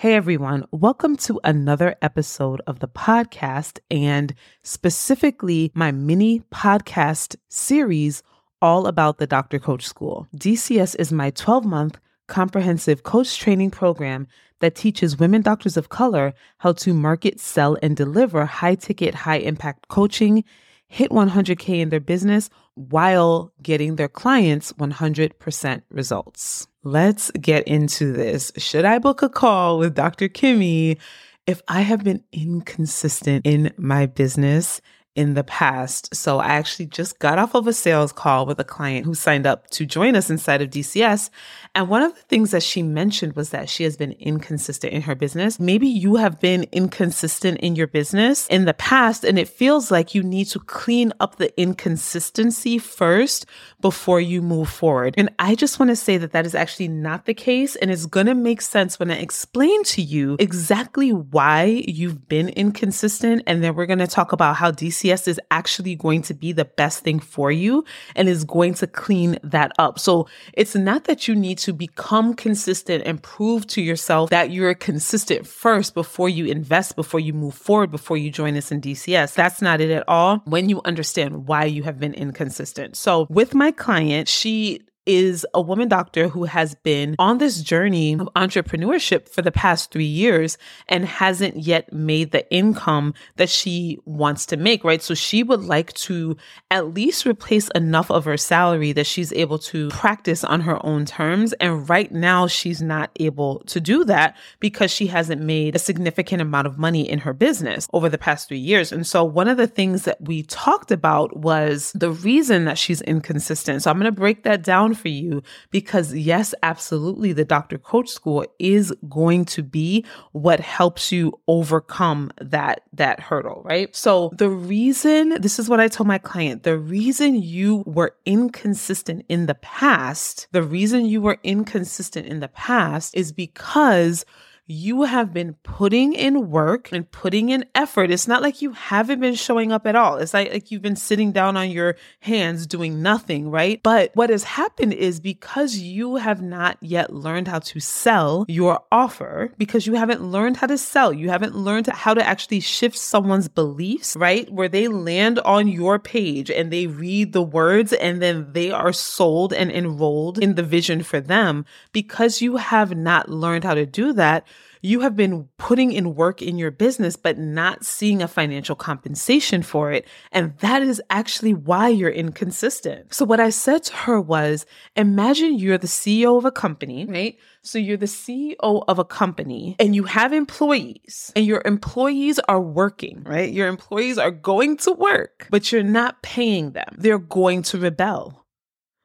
Hey everyone, welcome to another episode of the podcast and specifically my mini podcast series all about the Doctor Coach School. DCS is my 12 month comprehensive coach training program that teaches women doctors of color how to market, sell, and deliver high ticket, high impact coaching, hit 100K in their business while getting their clients 100% results. Let's get into this. Should I book a call with Dr. Kimmy if I have been inconsistent in my business? In the past. So I actually just got off of a sales call with a client who signed up to join us inside of DCS. And one of the things that she mentioned was that she has been inconsistent in her business. Maybe you have been inconsistent in your business in the past, and it feels like you need to clean up the inconsistency first before you move forward. And I just want to say that that is actually not the case. And it's going to make sense when I explain to you exactly why you've been inconsistent. And then we're going to talk about how DCS DCS is actually going to be the best thing for you and is going to clean that up. So it's not that you need to become consistent and prove to yourself that you're consistent first before you invest, before you move forward, before you join us in DCS. That's not it at all when you understand why you have been inconsistent. So with my client, she is a woman doctor who has been on this journey of entrepreneurship for the past three years and hasn't yet made the income that she wants to make, right? So she would like to at least replace enough of her salary that she's able to practice on her own terms. And right now, she's not able to do that because she hasn't made a significant amount of money in her business over the past three years. And so one of the things that we talked about was the reason that she's inconsistent. So I'm going to break that down for you because yes, absolutely, the Dr. Coach School is going to be what helps you overcome that that hurdle, right? So the reason, this is what I told my client, the reason you were inconsistent in the past, the reason you were inconsistent in the past is because you have been putting in work and putting in effort. It's not like you haven't been showing up at all. It's like, like you've been sitting down on your hands doing nothing, right? But what has happened is because you have not yet learned how to sell your offer, because you haven't learned how to sell, you haven't learned how to actually shift someone's beliefs, right? Where they land on your page and they read the words and then they are sold and enrolled in the vision for them. Because you have not learned how to do that, you have been putting in work in your business, but not seeing a financial compensation for it. And that is actually why you're inconsistent. So what I said to her was, imagine you're the CEO of a company, right? So you're the CEO of a company and you have employees and your employees are working, right? Your employees are going to work, but you're not paying them. They're going to rebel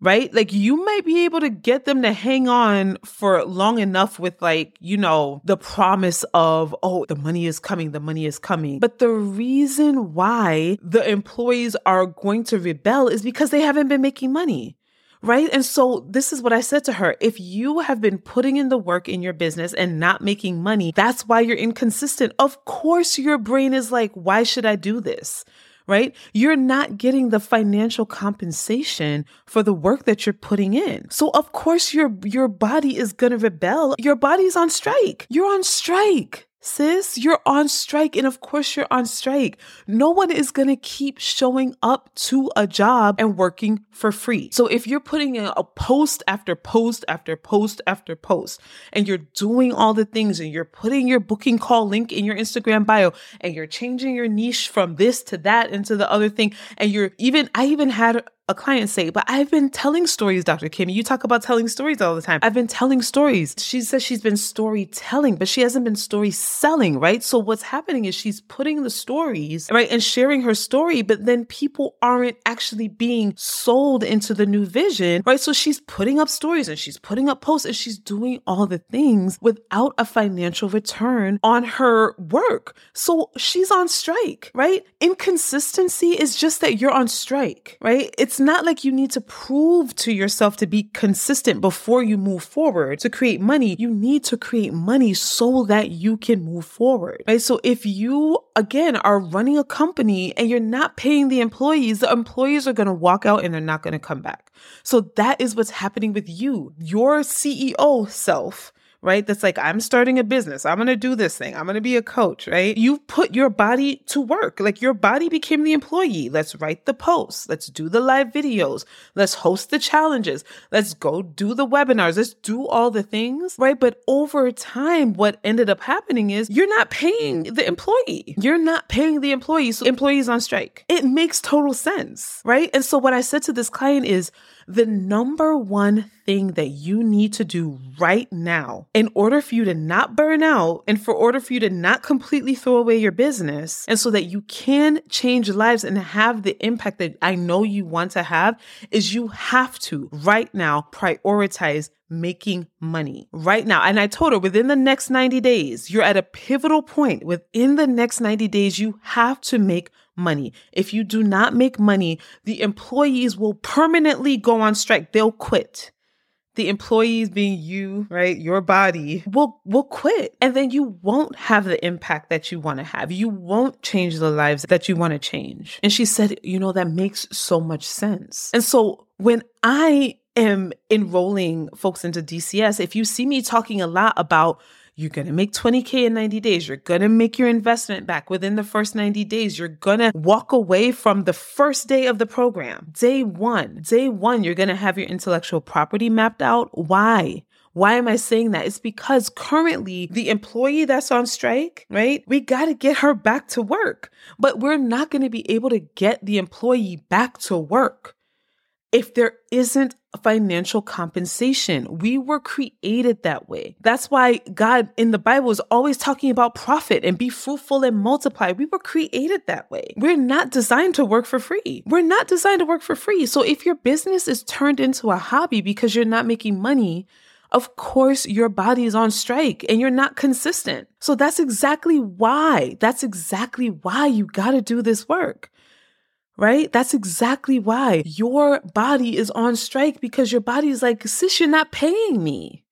right? Like you might be able to get them to hang on for long enough with like, you know, the promise of, oh, the money is coming, the money is coming. But the reason why the employees are going to rebel is because they haven't been making money. Right. And so this is what I said to her. If you have been putting in the work in your business and not making money, that's why you're inconsistent. Of course, your brain is like, why should I do this? Right? You're not getting the financial compensation for the work that you're putting in. So of course your your body is going to rebel. Your body's on strike. You're on strike. Sis, you're on strike. And of course, you're on strike. No one is going to keep showing up to a job and working for free. So if you're putting in a post after post after post after post, and you're doing all the things and you're putting your booking call link in your Instagram bio and you're changing your niche from this to that into the other thing, and you're even, I even had a client say, but I've been telling stories, Dr. Kim. You talk about telling stories all the time. I've been telling stories. She says she's been storytelling, but she hasn't been story selling, right? So what's happening is she's putting the stories, right, and sharing her story, but then people aren't actually being sold into the new vision, right? So she's putting up stories and she's putting up posts and she's doing all the things without a financial return on her work. So she's on strike, right? Inconsistency is just that you're on strike, right? It's it's not like you need to prove to yourself to be consistent before you move forward to create money. You need to create money so that you can move forward, right? So if you, again, are running a company and you're not paying the employees, the employees are going to walk out and they're not going to come back. So that is what's happening with you. Your CEO self right? That's like, I'm starting a business. I'm going to do this thing. I'm going to be a coach, right? You put your body to work. Like your body became the employee. Let's write the posts. Let's do the live videos. Let's host the challenges. Let's go do the webinars. Let's do all the things, right? But over time, what ended up happening is you're not paying the employee. You're not paying the employee. So employees on strike. It makes total sense, right? And so what I said to this client is, the number one thing that you need to do right now in order for you to not burn out and for order for you to not completely throw away your business and so that you can change lives and have the impact that I know you want to have is you have to right now prioritize making money right now. And I told her within the next 90 days, you're at a pivotal point. Within the next 90 days, you have to make money. If you do not make money, the employees will permanently go on strike. They'll quit. The employees being you, right? Your body will will quit. And then you won't have the impact that you want to have. You won't change the lives that you want to change. And she said, you know, that makes so much sense. And so when I am enrolling folks into DCS, if you see me talking a lot about you're going to make 20K in 90 days. You're going to make your investment back within the first 90 days. You're going to walk away from the first day of the program. Day one, day one, you're going to have your intellectual property mapped out. Why? Why am I saying that? It's because currently the employee that's on strike, right? We got to get her back to work, but we're not going to be able to get the employee back to work if there isn't financial compensation. We were created that way. That's why God in the Bible is always talking about profit and be fruitful and multiply. We were created that way. We're not designed to work for free. We're not designed to work for free. So if your business is turned into a hobby because you're not making money, of course your body is on strike and you're not consistent. So that's exactly why. That's exactly why you got to do this work right? That's exactly why your body is on strike because your body is like, sis, you're not paying me.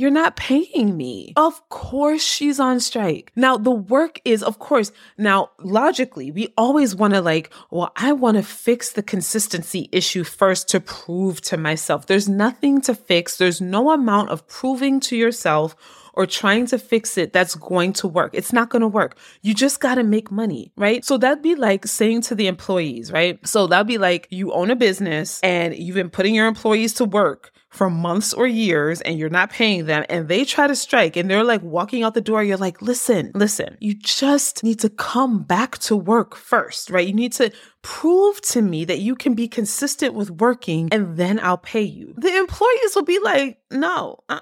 You're not paying me. Of course, she's on strike. Now, the work is, of course, now logically, we always want to like, well, I want to fix the consistency issue first to prove to myself. There's nothing to fix. There's no amount of proving to yourself or trying to fix it that's going to work. It's not going to work. You just got to make money, right? So that'd be like saying to the employees, right? So that'd be like you own a business and you've been putting your employees to work for months or years and you're not paying them and they try to strike and they're like walking out the door, you're like, listen, listen, you just need to come back to work first, right? You need to prove to me that you can be consistent with working and then I'll pay you. The employees will be like, no, uh,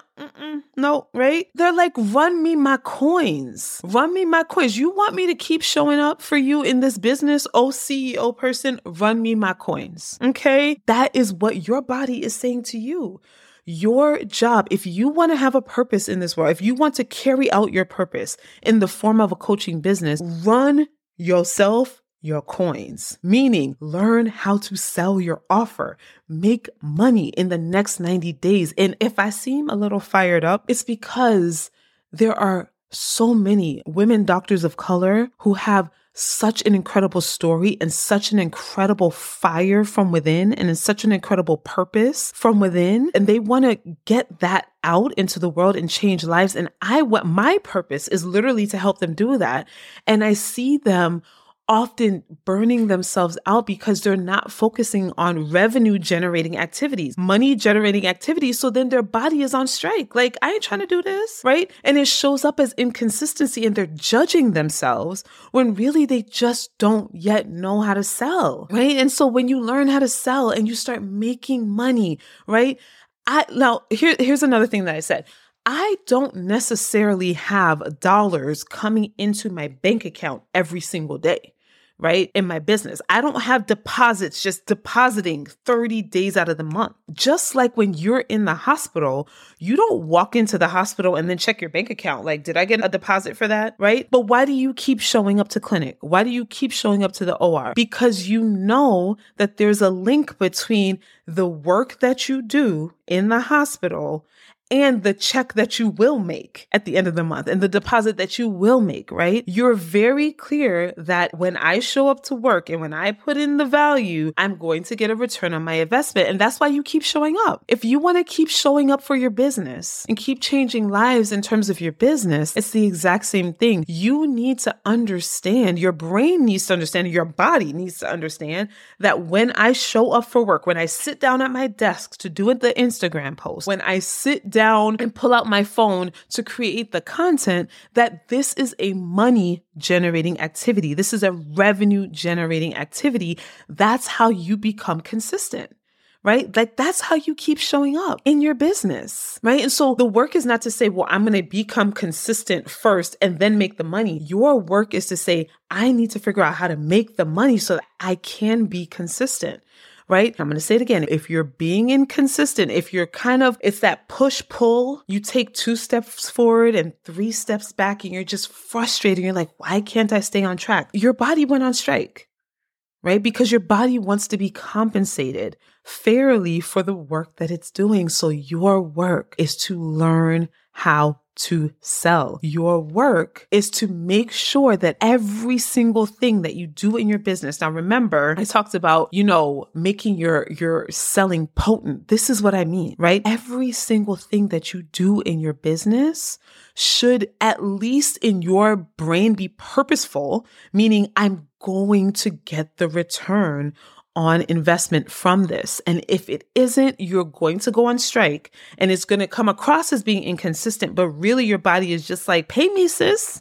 no, right? They're like, run me my coins. Run me my coins. You want me to keep showing up for you in this business? Oh, CEO person, run me my coins. Okay. That is what your body is saying to you. Your job, if you want to have a purpose in this world, if you want to carry out your purpose in the form of a coaching business, run yourself your coins, meaning learn how to sell your offer, make money in the next 90 days. And if I seem a little fired up, it's because there are so many women doctors of color who have such an incredible story and such an incredible fire from within and such an incredible purpose from within. And they want to get that out into the world and change lives. And I, what my purpose is literally to help them do that. And I see them often burning themselves out because they're not focusing on revenue generating activities, money generating activities. So then their body is on strike. Like, I ain't trying to do this, right? And it shows up as inconsistency and they're judging themselves when really they just don't yet know how to sell, right? And so when you learn how to sell and you start making money, right? I now here, here's another thing that I said. I don't necessarily have dollars coming into my bank account every single day right? In my business. I don't have deposits just depositing 30 days out of the month. Just like when you're in the hospital, you don't walk into the hospital and then check your bank account. Like, did I get a deposit for that? Right? But why do you keep showing up to clinic? Why do you keep showing up to the OR? Because you know that there's a link between the work that you do in the hospital and the check that you will make at the end of the month and the deposit that you will make, right? You're very clear that when I show up to work and when I put in the value, I'm going to get a return on my investment. And that's why you keep showing up. If you want to keep showing up for your business and keep changing lives in terms of your business, it's the exact same thing. You need to understand, your brain needs to understand, your body needs to understand that when I show up for work, when I sit down at my desk to do the Instagram post, when I sit down and pull out my phone to create the content, that this is a money generating activity. This is a revenue generating activity. That's how you become consistent right? Like that's how you keep showing up in your business, right? And so the work is not to say, well, I'm going to become consistent first and then make the money. Your work is to say, I need to figure out how to make the money so that I can be consistent right? I'm going to say it again. If you're being inconsistent, if you're kind of, it's that push pull, you take two steps forward and three steps back and you're just frustrated. You're like, why can't I stay on track? Your body went on strike right? Because your body wants to be compensated fairly for the work that it's doing. So your work is to learn how to sell. Your work is to make sure that every single thing that you do in your business. Now remember, I talked about, you know, making your your selling potent. This is what I mean, right? Every single thing that you do in your business should at least in your brain be purposeful, meaning I'm going to get the return on investment from this. And if it isn't, you're going to go on strike and it's going to come across as being inconsistent, but really your body is just like, pay me, sis,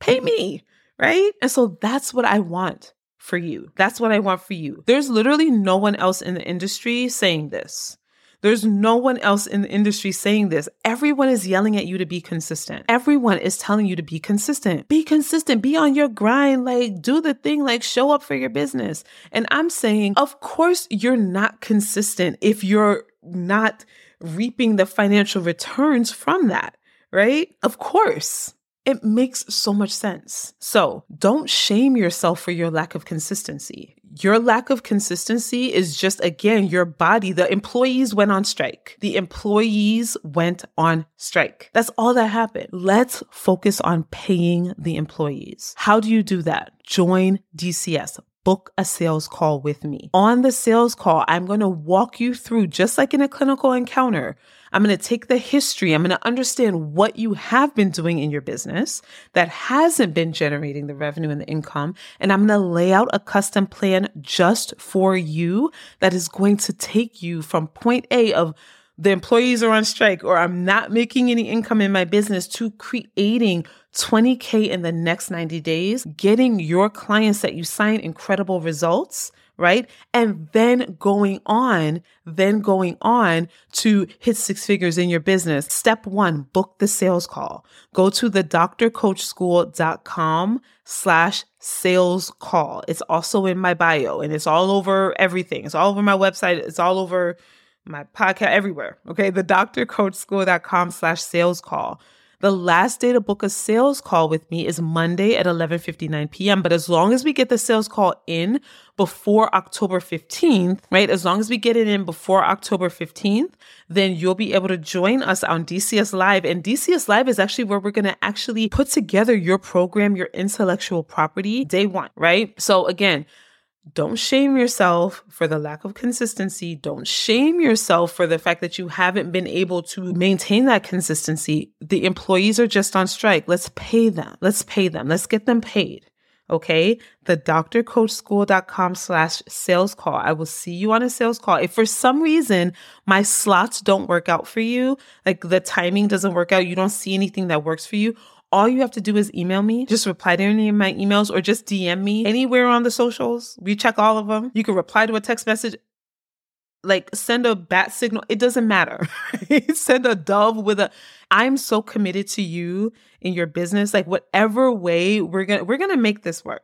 pay me. Right. And so that's what I want for you. That's what I want for you. There's literally no one else in the industry saying this. There's no one else in the industry saying this. Everyone is yelling at you to be consistent. Everyone is telling you to be consistent. Be consistent. Be on your grind. Like, do the thing, like, show up for your business. And I'm saying, of course, you're not consistent if you're not reaping the financial returns from that, right? Of course. It makes so much sense. So don't shame yourself for your lack of consistency. Your lack of consistency is just, again, your body. The employees went on strike. The employees went on strike. That's all that happened. Let's focus on paying the employees. How do you do that? Join DCS book a sales call with me. On the sales call, I'm going to walk you through, just like in a clinical encounter, I'm going to take the history. I'm going to understand what you have been doing in your business that hasn't been generating the revenue and the income. And I'm going to lay out a custom plan just for you that is going to take you from point A of the employees are on strike or I'm not making any income in my business to creating 20K in the next 90 days, getting your clients that you sign incredible results right? And then going on, then going on to hit six figures in your business. Step one, book the sales call. Go to the drcoachschool.com slash sales call. It's also in my bio and it's all over everything. It's all over my website. It's all over my podcast, everywhere. Okay. The drcoachschool.com slash sales call. The last day to book a sales call with me is Monday at 11:59 p.m. But as long as we get the sales call in before October 15th, right? As long as we get it in before October 15th, then you'll be able to join us on DCS Live. And DCS Live is actually where we're going to actually put together your program, your intellectual property day one, right? So again, don't shame yourself for the lack of consistency. Don't shame yourself for the fact that you haven't been able to maintain that consistency. The employees are just on strike. Let's pay them. Let's pay them. Let's get them paid. Okay. The drcoachschool.com slash sales call. I will see you on a sales call. If for some reason my slots don't work out for you, like the timing doesn't work out, you don't see anything that works for you, all you have to do is email me. Just reply to any of my emails or just DM me anywhere on the socials. We check all of them. You can reply to a text message. Like send a bat signal. It doesn't matter. send a dove with a I'm so committed to you in your business. Like whatever way we're gonna we're gonna make this work.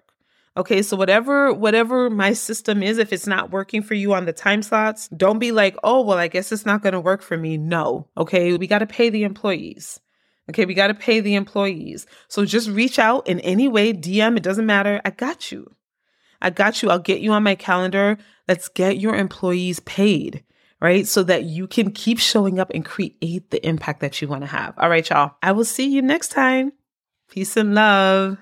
Okay, so whatever whatever my system is, if it's not working for you on the time slots, don't be like, oh well, I guess it's not gonna work for me. No. Okay, we gotta pay the employees. Okay, we got to pay the employees. So just reach out in any way, DM, it doesn't matter. I got you. I got you. I'll get you on my calendar. Let's get your employees paid, right? So that you can keep showing up and create the impact that you want to have. All right, y'all. I will see you next time. Peace and love.